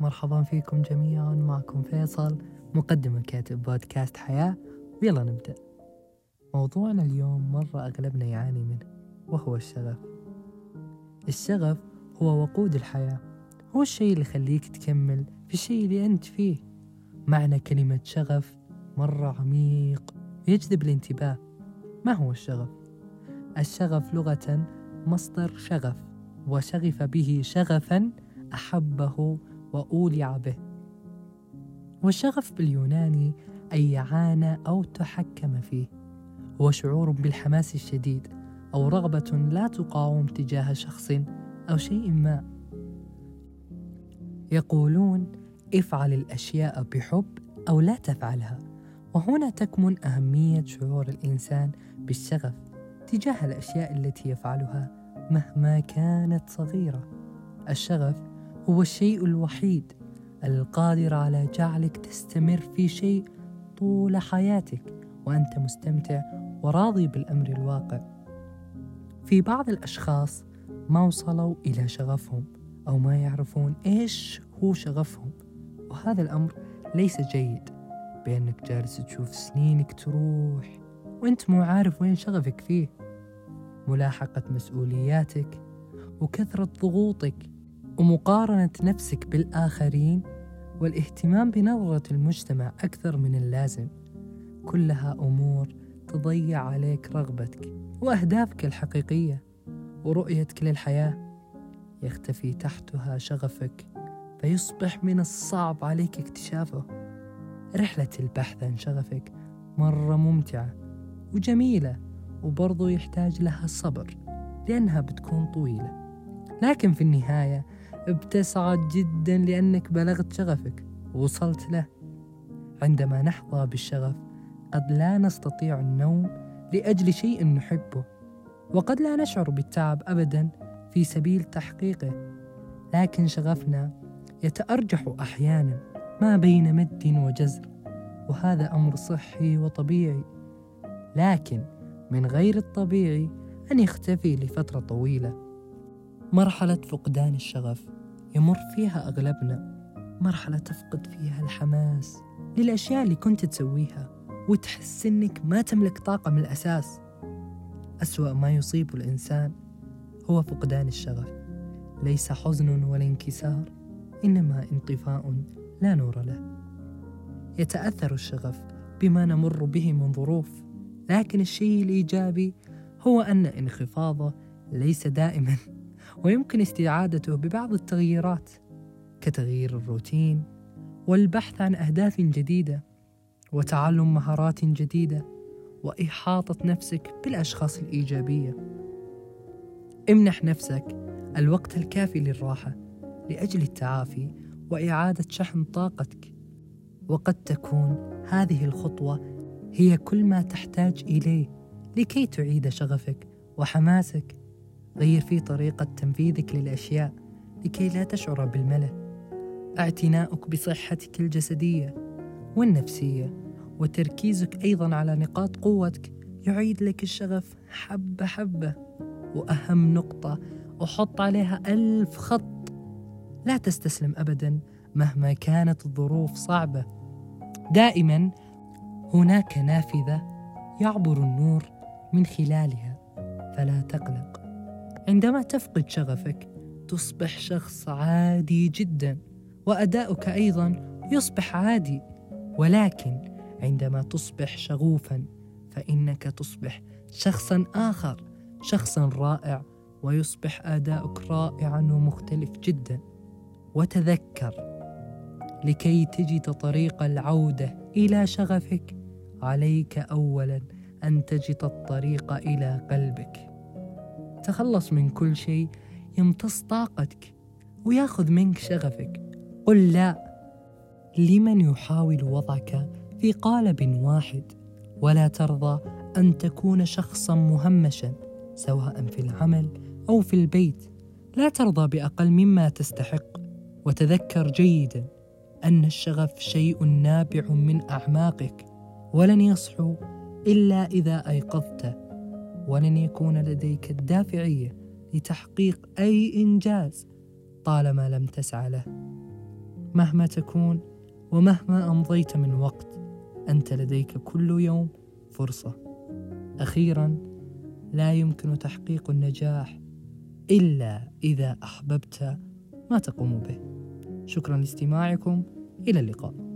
مرحبا فيكم جميعا معكم فيصل مقدم وكاتب بودكاست حياة. ويلا نبدأ. موضوعنا اليوم مرة أغلبنا يعاني منه وهو الشغف. الشغف هو وقود الحياة. هو الشيء اللي يخليك تكمل في الشيء اللي أنت فيه. معنى كلمة شغف مرة عميق يجذب الانتباه. ما هو الشغف؟ الشغف لغة مصدر شغف وشغف به شغفا أحبه وأولع به والشغف باليوناني أي يعانى أو تحكم فيه. هو شعور بالحماس الشديد أو رغبة لا تقاوم تجاه شخص أو شيء ما. يقولون افعل الأشياء بحب أو لا تفعلها. وهنا تكمن أهمية شعور الإنسان بالشغف تجاه الأشياء التي يفعلها مهما كانت صغيرة. الشغف هو الشيء الوحيد القادر على جعلك تستمر في شيء طول حياتك وأنت مستمتع وراضي بالأمر الواقع. في بعض الأشخاص ما وصلوا إلى شغفهم أو ما يعرفون إيش هو شغفهم وهذا الأمر ليس جيد بأنك جالس تشوف سنينك تروح وأنت مو عارف وين شغفك فيه. ملاحقة مسؤولياتك وكثرة ضغوطك ومقارنة نفسك بالآخرين والاهتمام بنظرة المجتمع أكثر من اللازم. كلها أمور تضيع عليك رغبتك وأهدافك الحقيقية ورؤيتك للحياة. يختفي تحتها شغفك فيصبح من الصعب عليك اكتشافه. رحلة البحث عن شغفك مرة ممتعة وجميلة وبرضو يحتاج لها صبر لأنها بتكون طويلة. لكن في النهاية بتسعد جدا لأنك بلغت شغفك. ووصلت له. عندما نحظى بالشغف قد لا نستطيع النوم لأجل شيء نحبه. وقد لا نشعر بالتعب أبدا في سبيل تحقيقه. لكن شغفنا يتأرجح أحيانا ما بين مد وجزر. وهذا أمر صحي وطبيعي. لكن من غير الطبيعي أن يختفي لفترة طويلة. مرحلة فقدان الشغف يمر فيها أغلبنا. مرحلة تفقد فيها الحماس للأشياء اللي كنت تسويها وتحس إنك ما تملك طاقة من الأساس. أسوأ ما يصيب الإنسان هو فقدان الشغف. ليس حزن ولا انكسار إنما انطفاء لا نور له. يتأثر الشغف بما نمر به من ظروف لكن الشيء الإيجابي هو أن انخفاضه ليس دائما. ويمكن استعادته ببعض التغييرات كتغيير الروتين والبحث عن أهداف جديدة وتعلم مهارات جديدة وإحاطة نفسك بالأشخاص الإيجابية. امنح نفسك الوقت الكافي للراحة لأجل التعافي وإعادة شحن طاقتك. وقد تكون هذه الخطوة هي كل ما تحتاج إليه لكي تعيد شغفك وحماسك غير في طريقة تنفيذك للأشياء لكي لا تشعر بالملل. اعتناؤك بصحتك الجسدية والنفسية وتركيزك أيضا على نقاط قوتك يعيد لك الشغف حبة حبة. وأهم نقطة أحط عليها ألف خط لا تستسلم أبدا مهما كانت الظروف صعبة. دائما هناك نافذة يعبر النور من خلالها فلا تقلق. عندما تفقد شغفك تصبح شخص عادي جدا وأداؤك أيضا يصبح عادي. ولكن عندما تصبح شغوفا فإنك تصبح شخصا آخر شخصا رائع ويصبح أداؤك رائعا ومختلف جدا. وتذكر لكي تجد طريق العودة إلى شغفك عليك أولا أن تجد الطريق إلى قلبك. تخلص من كل شيء يمتص طاقتك وياخذ منك شغفك. قل لا لمن يحاول وضعك في قالب واحد. ولا ترضى أن تكون شخصا مهمشا سواء في العمل أو في البيت. لا ترضى بأقل مما تستحق. وتذكر جيدا أن الشغف شيء نابع من أعماقك ولن يصحو إلا إذا أيقظت. ولن يكون لديك الدافعية لتحقيق أي إنجاز طالما لم تسعى له. مهما تكون ومهما أمضيت من وقت أنت لديك كل يوم فرصة. أخيرا لا يمكن تحقيق النجاح إلا إذا أحببت ما تقوم به. شكرا لاستماعكم إلى اللقاء.